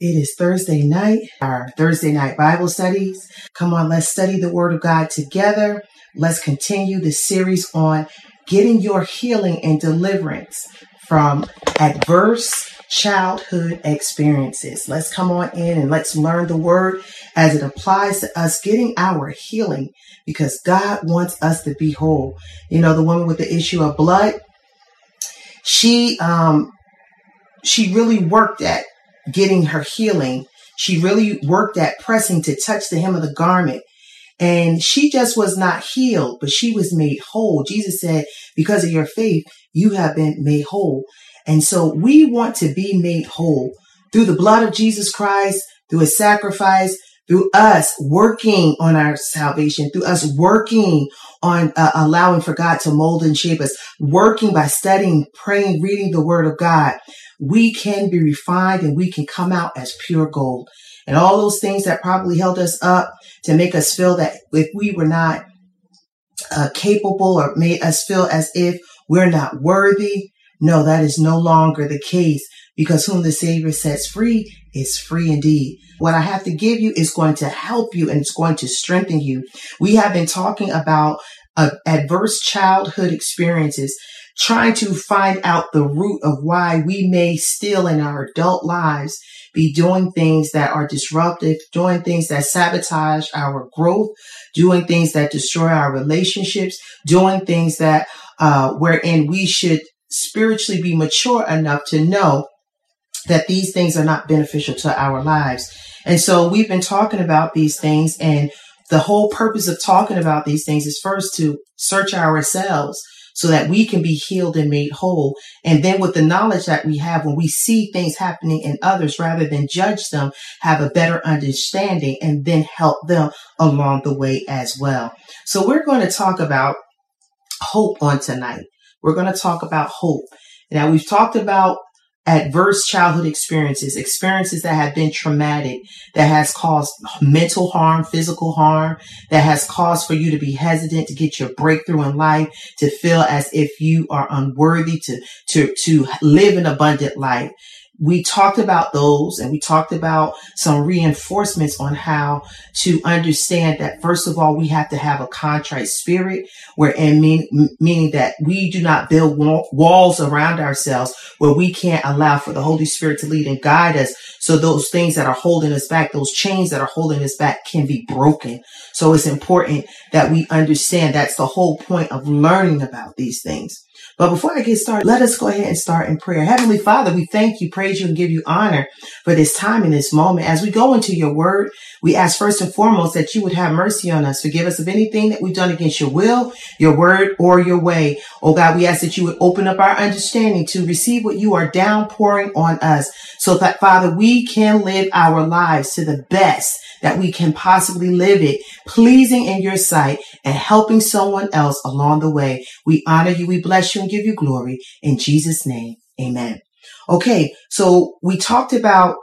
It is Thursday night, our Thursday night Bible studies. Come on, let's study the Word of God together. Let's continue the series on getting your healing and deliverance from adverse childhood experiences. Let's come on in and let's learn the Word as it applies to us getting our healing because God wants us to be whole. You know, the woman with the issue of blood, she, um, she really worked at getting her healing. She really worked at pressing to touch the hem of the garment. And she just was not healed, but she was made whole. Jesus said, because of your faith, you have been made whole. And so we want to be made whole through the blood of Jesus Christ, through his sacrifice, through us working on our salvation, through us working on uh, allowing for God to mold and shape us, working by studying, praying, reading the word of God we can be refined and we can come out as pure gold. And all those things that probably held us up to make us feel that if we were not uh, capable or made us feel as if we're not worthy, no, that is no longer the case because whom the Savior sets free is free indeed. What I have to give you is going to help you and it's going to strengthen you. We have been talking about uh, adverse childhood experiences trying to find out the root of why we may still in our adult lives be doing things that are disruptive, doing things that sabotage our growth, doing things that destroy our relationships, doing things that, uh, wherein we should spiritually be mature enough to know that these things are not beneficial to our lives. And so we've been talking about these things and the whole purpose of talking about these things is first to search ourselves so that we can be healed and made whole. And then with the knowledge that we have, when we see things happening in others, rather than judge them, have a better understanding and then help them along the way as well. So we're going to talk about hope on tonight. We're going to talk about hope. Now we've talked about adverse childhood experiences, experiences that have been traumatic, that has caused mental harm, physical harm, that has caused for you to be hesitant to get your breakthrough in life, to feel as if you are unworthy to, to, to live an abundant life we talked about those and we talked about some reinforcements on how to understand that first of all we have to have a contrite spirit where and mean, meaning that we do not build walls around ourselves where we can't allow for the holy spirit to lead and guide us. So those things that are holding us back those chains that are holding us back can be broken. So it's important that we understand that's the whole point of learning about these things. But before I get started, let us go ahead and start in prayer. Heavenly Father, we thank you, praise you, and give you honor for this time and this moment. As we go into your word, we ask first and foremost that you would have mercy on us. Forgive us of anything that we've done against your will, your word, or your way. Oh God, we ask that you would open up our understanding to receive what you are downpouring on us so that Father, we can live our lives to the best that we can possibly live it, pleasing in your sight and helping someone else along the way. We honor you. We bless you and give you glory in Jesus name. Amen. Okay. So we talked about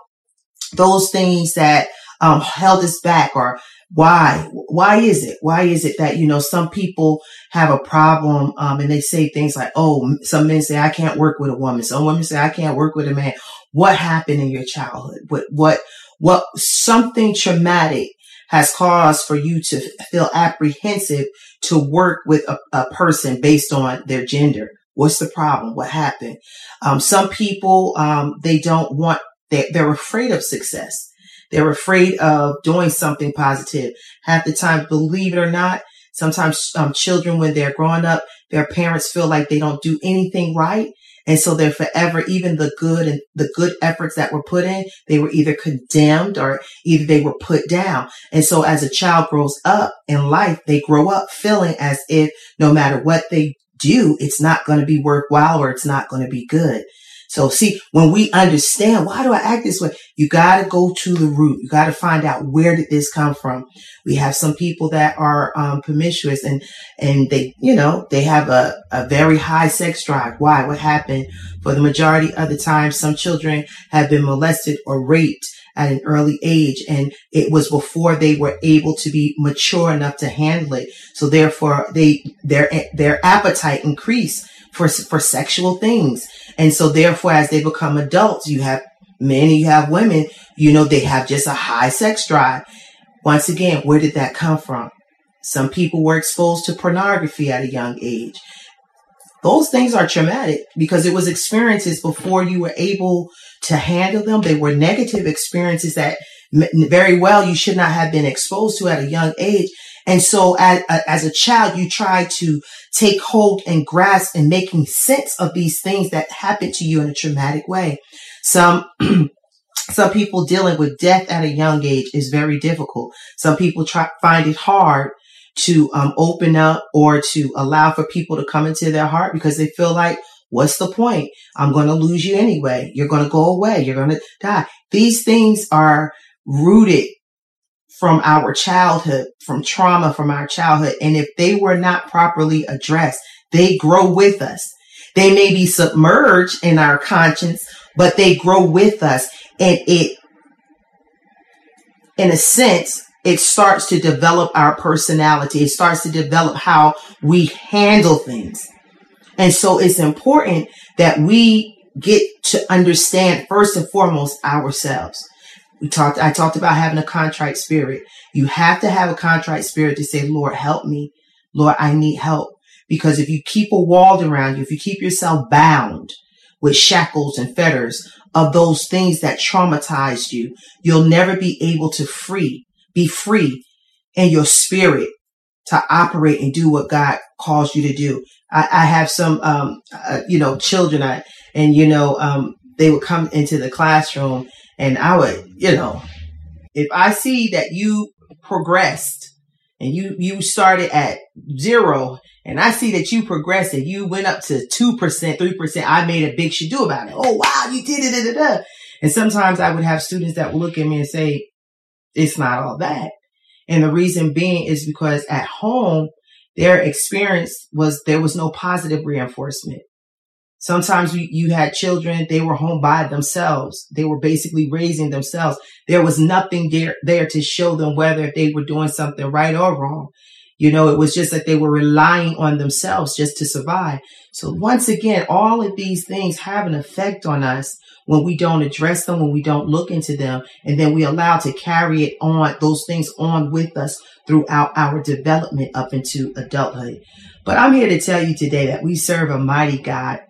those things that um, held us back or why why is it why is it that you know some people have a problem um, and they say things like oh some men say i can't work with a woman some women say i can't work with a man what happened in your childhood what what what something traumatic has caused for you to feel apprehensive to work with a, a person based on their gender. What's the problem? What happened? Um, some people, um, they don't want, they, they're afraid of success. They're afraid of doing something positive. Half the time, believe it or not, sometimes um, children, when they're growing up, their parents feel like they don't do anything right. And so they're forever, even the good and the good efforts that were put in, they were either condemned or either they were put down. And so as a child grows up in life, they grow up feeling as if no matter what they do, it's not going to be worthwhile or it's not going to be good. So see, when we understand, why do I act this way? You got to go to the root. You got to find out where did this come from? We have some people that are um, promiscuous and, and they, you know, they have a, a very high sex drive. Why? What happened? For the majority of the time, some children have been molested or raped at an early age and it was before they were able to be mature enough to handle it. So therefore they, their, their appetite increased for, for sexual things. And so therefore, as they become adults, you have Men, you have women, you know, they have just a high sex drive. Once again, where did that come from? Some people were exposed to pornography at a young age. Those things are traumatic because it was experiences before you were able to handle them. They were negative experiences that very well you should not have been exposed to at a young age. And so as, as a child, you try to take hold and grasp and making sense of these things that happened to you in a traumatic way. Some some people dealing with death at a young age is very difficult. Some people try find it hard to um, open up or to allow for people to come into their heart because they feel like, what's the point? I'm going to lose you anyway. You're going to go away. You're going to die. These things are rooted from our childhood, from trauma from our childhood. And if they were not properly addressed, they grow with us. They may be submerged in our conscience, but they grow with us. And it, in a sense, it starts to develop our personality. It starts to develop how we handle things. And so it's important that we get to understand first and foremost ourselves. We talked, I talked about having a contrite spirit. You have to have a contrite spirit to say, Lord, help me. Lord, I need help. Because if you keep a wall around you, if you keep yourself bound with shackles and fetters of those things that traumatized you, you'll never be able to free be free in your spirit to operate and do what God calls you to do. I, I have some, um, uh, you know, children, I, and you know, um, they would come into the classroom and I would, you know, if I see that you progressed and you, you started at zero and I see that you progressed and you went up to 2%, 3%, I made a big do about it. Oh, wow, you did it. Da, da, da. And sometimes I would have students that would look at me and say, it's not all that. And the reason being is because at home, their experience was there was no positive reinforcement. Sometimes you, you had children, they were home by themselves. They were basically raising themselves. There was nothing there, there to show them whether they were doing something right or wrong. You know, it was just that they were relying on themselves just to survive. So once again, all of these things have an effect on us when we don't address them, when we don't look into them, and then we allow to carry it on, those things on with us throughout our development up into adulthood. But I'm here to tell you today that we serve a mighty God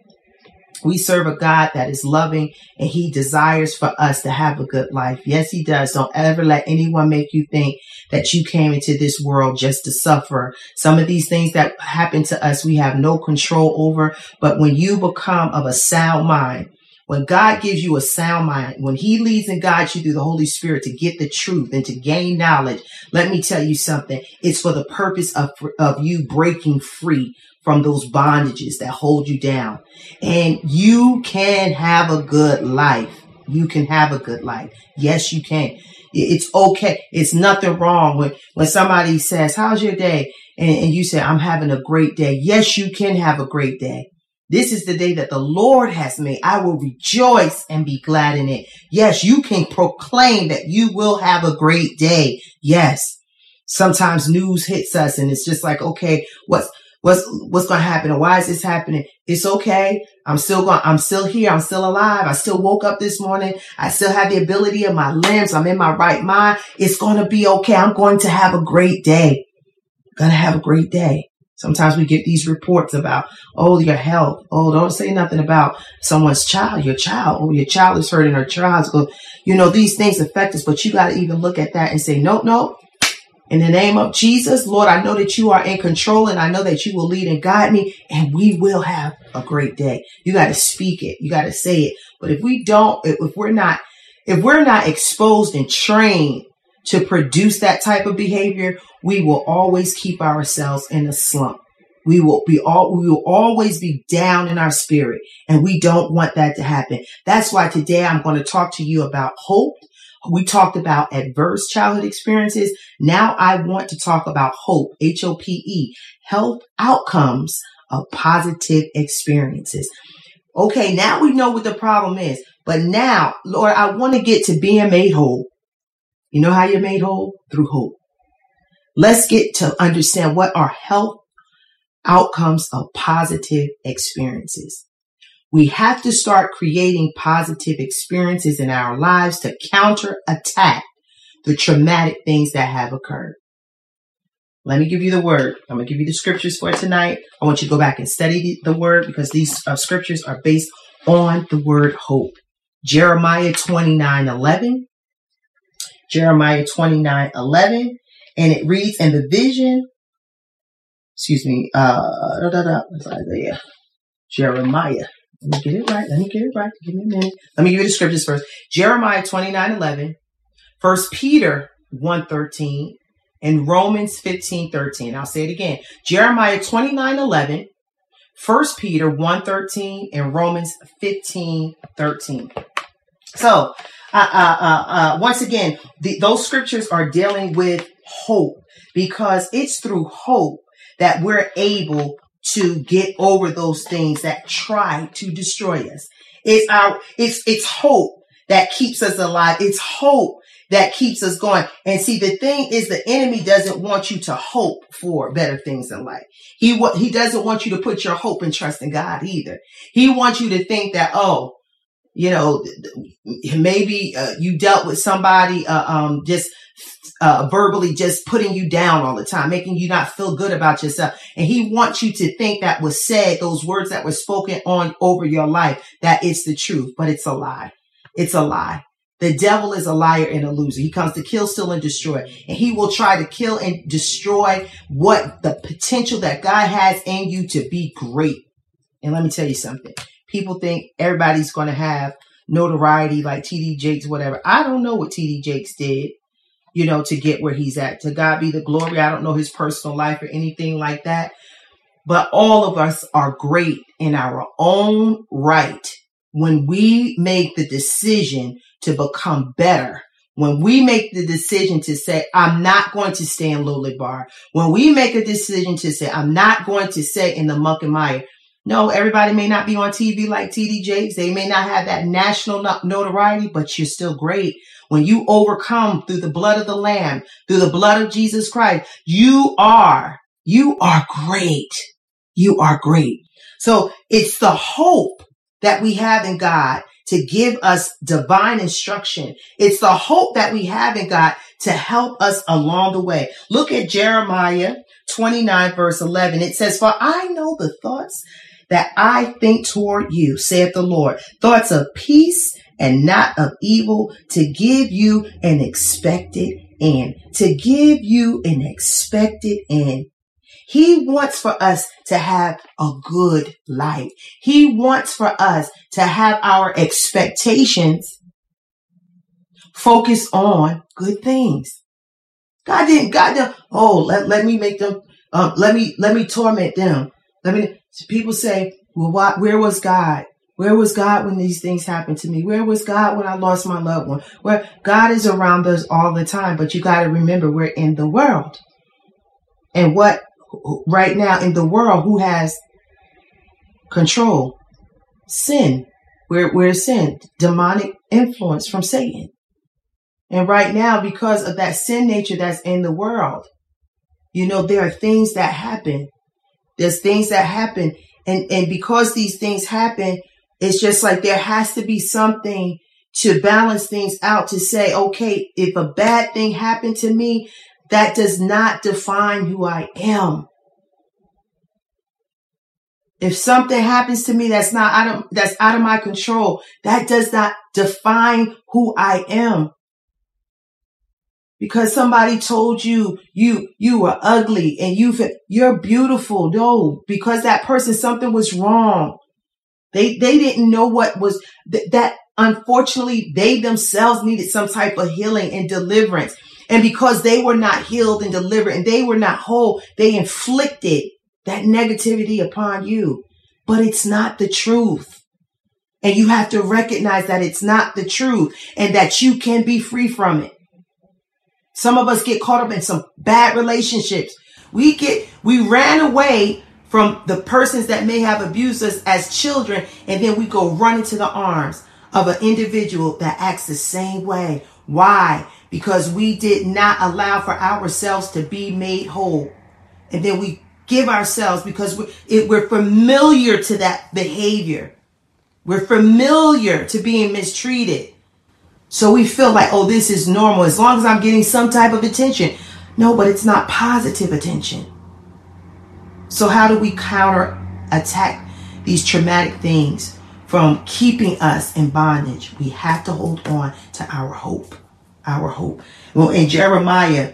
we serve a God that is loving and he desires for us to have a good life. Yes, he does. Don't ever let anyone make you think that you came into this world just to suffer. Some of these things that happen to us, we have no control over. But when you become of a sound mind, when God gives you a sound mind, when He leads and guides you through the Holy Spirit to get the truth and to gain knowledge, let me tell you something. It's for the purpose of, of you breaking free from those bondages that hold you down. And you can have a good life. You can have a good life. Yes, you can. It's okay. It's nothing wrong when, when somebody says, how's your day? And, and you say, I'm having a great day. Yes, you can have a great day. This is the day that the Lord has made. I will rejoice and be glad in it. Yes, you can proclaim that you will have a great day. Yes. Sometimes news hits us and it's just like, okay, what's, what's what's going to happen why is this happening? It's okay. I'm still going i'm still here. I'm still alive. I still woke up this morning. I still have the ability of my limbs. I'm in my right mind. It's going to be okay. I'm going to have a great day. Gonna have a great day sometimes we get these reports about oh your health oh don't say nothing about someone's child your child oh your child is hurting her child's go you know these things affect us but you got to even look at that and say nope nope in the name of Jesus, Lord, I know that you are in control and I know that you will lead and guide me and we will have a great day. You got to speak it. You got to say it. But if we don't, if we're not, if we're not exposed and trained to produce that type of behavior, we will always keep ourselves in a slump. We will be all, we will always be down in our spirit and we don't want that to happen. That's why today I'm going to talk to you about hope we talked about adverse childhood experiences. Now I want to talk about hope, H-O-P-E, health outcomes of positive experiences. Okay, now we know what the problem is. But now, Lord, I want to get to being made whole. You know how you're made whole? Through hope. Let's get to understand what are health outcomes of positive experiences. We have to start creating positive experiences in our lives to counterattack the traumatic things that have occurred. Let me give you the word. I'm going to give you the scriptures for tonight. I want you to go back and study the word because these uh, scriptures are based on the word hope. Jeremiah 29 11. Jeremiah 29 11. And it reads, in the vision, excuse me, uh, da, da, da, Isaiah, Jeremiah. Let me get it right. Let me get it right. Give me a minute. Let me give you the scriptures first. Jeremiah 29 11. First Peter 1 13 and Romans 15 13. I'll say it again. Jeremiah 29 11, 1 Peter 1 13, and Romans 15 13. So, uh, uh, uh, once again, the, those scriptures are dealing with hope because it's through hope that we're able to get over those things that try to destroy us. It's our, it's, it's hope that keeps us alive. It's hope that keeps us going. And see, the thing is the enemy doesn't want you to hope for better things in life. He, he doesn't want you to put your hope and trust in God either. He wants you to think that, oh, you know, maybe uh, you dealt with somebody uh, um, just uh, verbally just putting you down all the time, making you not feel good about yourself. And he wants you to think that was said, those words that were spoken on over your life, that it's the truth, but it's a lie. It's a lie. The devil is a liar and a loser. He comes to kill, steal, and destroy. And he will try to kill and destroy what the potential that God has in you to be great. And let me tell you something. People think everybody's going to have notoriety like TD Jakes, whatever. I don't know what TD Jakes did, you know, to get where he's at. To God be the glory. I don't know his personal life or anything like that. But all of us are great in our own right when we make the decision to become better, when we make the decision to say, I'm not going to stay in Lo Debar, when we make a decision to say, I'm not going to stay in the muck and mire, no, everybody may not be on TV like TD Jakes. They may not have that national notoriety, but you're still great. When you overcome through the blood of the Lamb, through the blood of Jesus Christ, you are, you are great. You are great. So it's the hope that we have in God to give us divine instruction. It's the hope that we have in God to help us along the way. Look at Jeremiah 29 verse 11. It says, for I know the thoughts that I think toward you, saith the Lord, thoughts of peace and not of evil to give you an expected end, to give you an expected end. He wants for us to have a good life. He wants for us to have our expectations focus on good things. God didn't, God didn't, oh, let, let me make them, um, let me, let me torment them. Let me, people say, well, why, where was God? Where was God when these things happened to me? Where was God when I lost my loved one? Where God is around us all the time, but you got to remember we're in the world. And what right now in the world who has control? Sin. Where where sin? Demonic influence from Satan. And right now, because of that sin nature that's in the world, you know, there are things that happen. There's things that happen. And, and because these things happen, it's just like there has to be something to balance things out to say, okay, if a bad thing happened to me, that does not define who I am. If something happens to me that's not out of, that's out of my control, that does not define who I am. Because somebody told you, you, you were ugly and you, you're beautiful. No, because that person, something was wrong. They, they didn't know what was th- that. Unfortunately, they themselves needed some type of healing and deliverance. And because they were not healed and delivered and they were not whole, they inflicted that negativity upon you. But it's not the truth. And you have to recognize that it's not the truth and that you can be free from it. Some of us get caught up in some bad relationships. We get, we ran away from the persons that may have abused us as children, and then we go run into the arms of an individual that acts the same way. Why? Because we did not allow for ourselves to be made whole. And then we give ourselves because we're, it, we're familiar to that behavior. We're familiar to being mistreated. So we feel like, oh, this is normal as long as I'm getting some type of attention. No, but it's not positive attention. So how do we counter attack these traumatic things from keeping us in bondage? We have to hold on to our hope. Our hope. Well, in Jeremiah,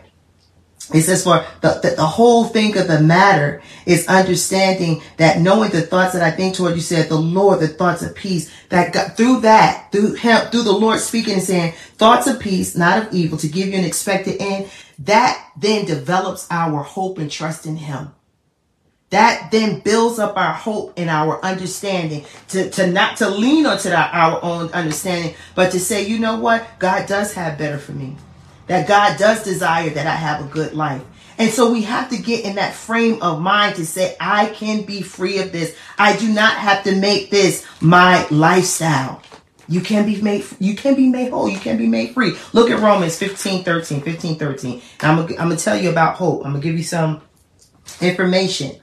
it says, for the, the, the, whole thing of the matter is understanding that knowing the thoughts that I think toward you said, the Lord, the thoughts of peace, that God, through that, through him, through the Lord speaking and saying, thoughts of peace, not of evil, to give you an expected end, that then develops our hope and trust in him. That then builds up our hope and our understanding to, to not to lean onto our own understanding, but to say, you know what? God does have better for me that God does desire that I have a good life. And so we have to get in that frame of mind to say, I can be free of this. I do not have to make this my lifestyle. You can be made, you can be made whole. You can be made free. Look at Romans 15, 13, 15, 13. I'm going to tell you about hope. I'm going to give you some information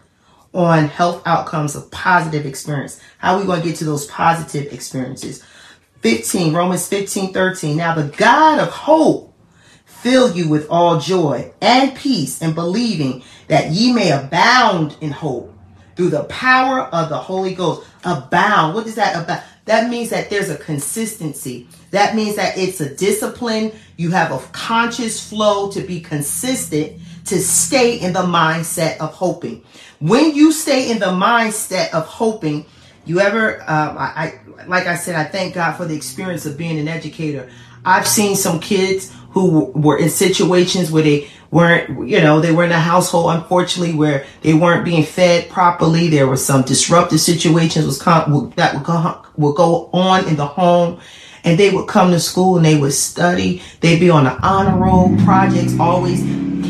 on health outcomes of positive experience. How are we going to get to those positive experiences? 15, Romans 15, 13. Now the God of hope fill you with all joy and peace in believing that ye may abound in hope through the power of the Holy Ghost. Abound. What is that about? That means that there's a consistency. That means that it's a discipline. You have a conscious flow to be consistent, to stay in the mindset of hoping. When you stay in the mindset of hoping, you ever, um, I, I, like I said, I thank God for the experience of being an educator. I've seen some kids who were in situations where they weren't, you know, they were in a household, unfortunately, where they weren't being fed properly. There were some disruptive situations was con- that would go, would go on in the home. And they would come to school and they would study. They'd be on the honor roll projects, always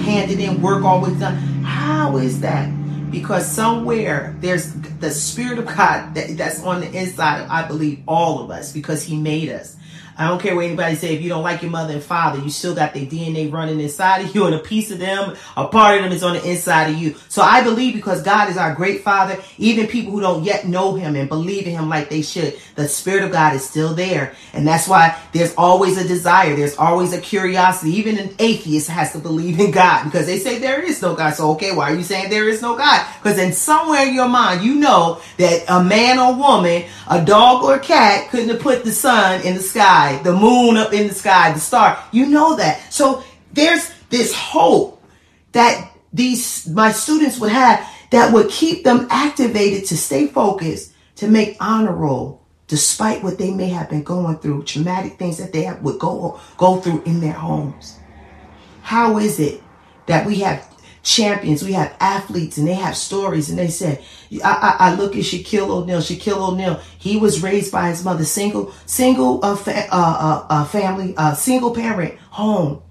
handed in work, always done. How is that? Because somewhere there's the Spirit of God that, that's on the inside I believe, all of us because He made us. I don't care what anybody say. If you don't like your mother and father, you still got their DNA running inside of you, and a piece of them, a part of them is on the inside of you. So I believe because God is our great Father, even people who don't yet know Him and believe in Him like they should, the Spirit of God is still there, and that's why there's always a desire. There's always a curiosity. Even an atheist has to believe in God because they say there is no God. So okay, why are you saying there is no God? Because in somewhere in your mind, you know that a man or woman, a dog or a cat, couldn't have put the sun in the sky sky, the moon up in the sky, the star. You know that. So there's this hope that these my students would have that would keep them activated to stay focused, to make honor roll, despite what they may have been going through, traumatic things that they would go go through in their homes. How is it that we have champions, we have athletes, and they have stories. And they said, I, I, I look at Shaquille O'Neal. Shaquille O'Neal, he was raised by his mother, single, single uh, fa- uh, uh, uh, family, uh, single parent home.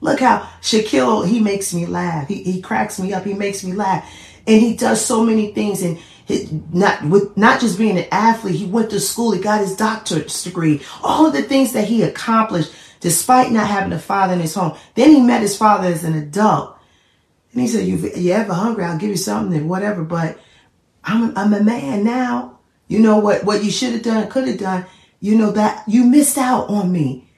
Look how Shaquille, he makes me laugh. He, he cracks me up. He makes me laugh. And he does so many things. And not with not just being an athlete, he went to school. He got his doctorate degree. All of the things that he accomplished, despite not having a father in his home. Then he met his father as an adult and he said, you, you ever hungry, I'll give you something and whatever. But I'm, I'm a man now. You know what, what you should have done, could have done. You know that you missed out on me.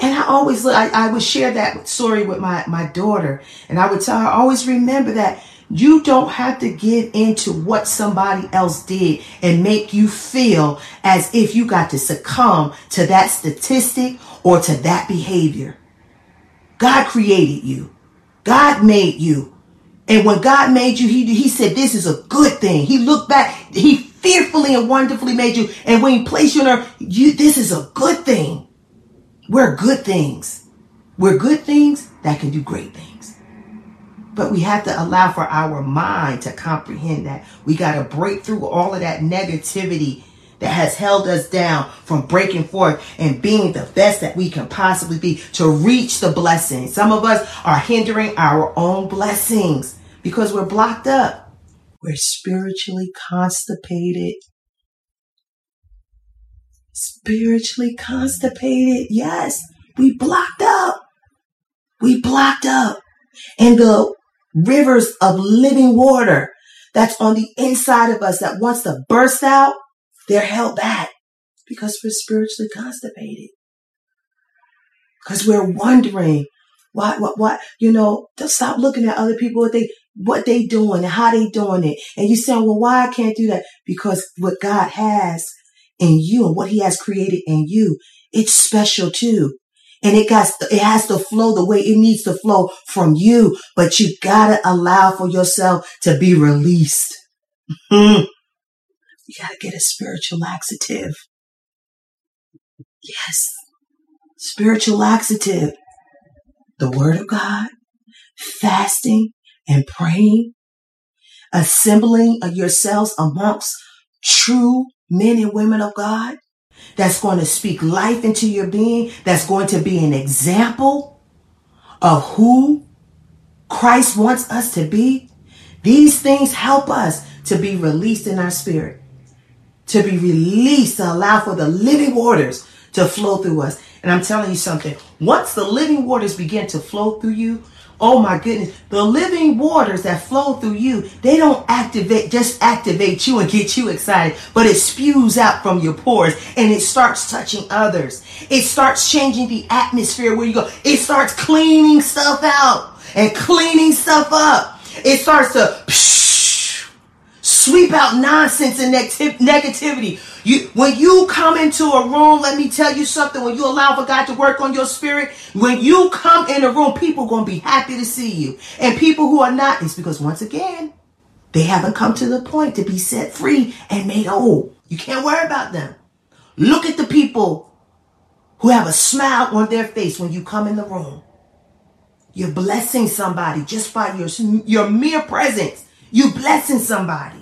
And I always, I, I would share that story with my, my daughter. And I would tell her, always remember that you don't have to give into what somebody else did and make you feel as if you got to succumb to that statistic or to that behavior. God created you. God made you. And when God made you, he, he said, this is a good thing. He looked back, he fearfully and wonderfully made you. And when he placed you in earth, you, this is a good thing. We're good things. We're good things that can do great things. But we have to allow for our mind to comprehend that. We got to break through all of that negativity that has held us down from breaking forth and being the best that we can possibly be to reach the blessing. Some of us are hindering our own blessings because we're blocked up. We're spiritually constipated. Spiritually constipated. Yes, we blocked up. We blocked up. And the rivers of living water that's on the inside of us that wants to burst out they're held back. Because we're spiritually constipated. Because we're wondering why, what, what, you know, just stop looking at other people, what they, what they doing and how they doing it. And you saying, well, why I can't do that? Because what God has in you and what he has created in you, it's special too. And it got, it has to flow the way it needs to flow from you, but you gotta allow for yourself to be released. Hmm. you gotta get a spiritual laxative. Yes. Spiritual laxative. The word of God, fasting and praying, assembling yourselves amongst true men and women of God that's going to speak life into your being, that's going to be an example of who Christ wants us to be. These things help us to be released in our spirit, to be released, to allow for the living waters to flow through us. And I'm telling you something, once the living waters begin to flow through you, Oh my goodness. The living waters that flow through you, they don't activate, just activate you and get you excited, but it spews out from your pores and it starts touching others. It starts changing the atmosphere where you go. It starts cleaning stuff out and cleaning stuff up. It starts to psh, sweep out nonsense and negativity. You, when you come into a room, let me tell you something. When you allow for God to work on your spirit, when you come in a room, people are going to be happy to see you. And people who are not, it's because once again, they haven't come to the point to be set free and made whole. You can't worry about them. Look at the people who have a smile on their face when you come in the room. You're blessing somebody just by your, your mere presence. You're blessing somebody.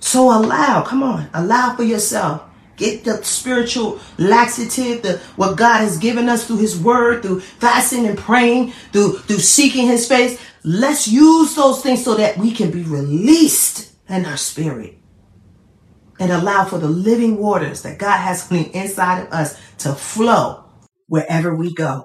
So allow, come on, allow for yourself. Get the spiritual laxative, the what God has given us through His Word, through fasting and praying, through through seeking His face. Let's use those things so that we can be released in our spirit and allow for the living waters that God has on the inside of us to flow wherever we go.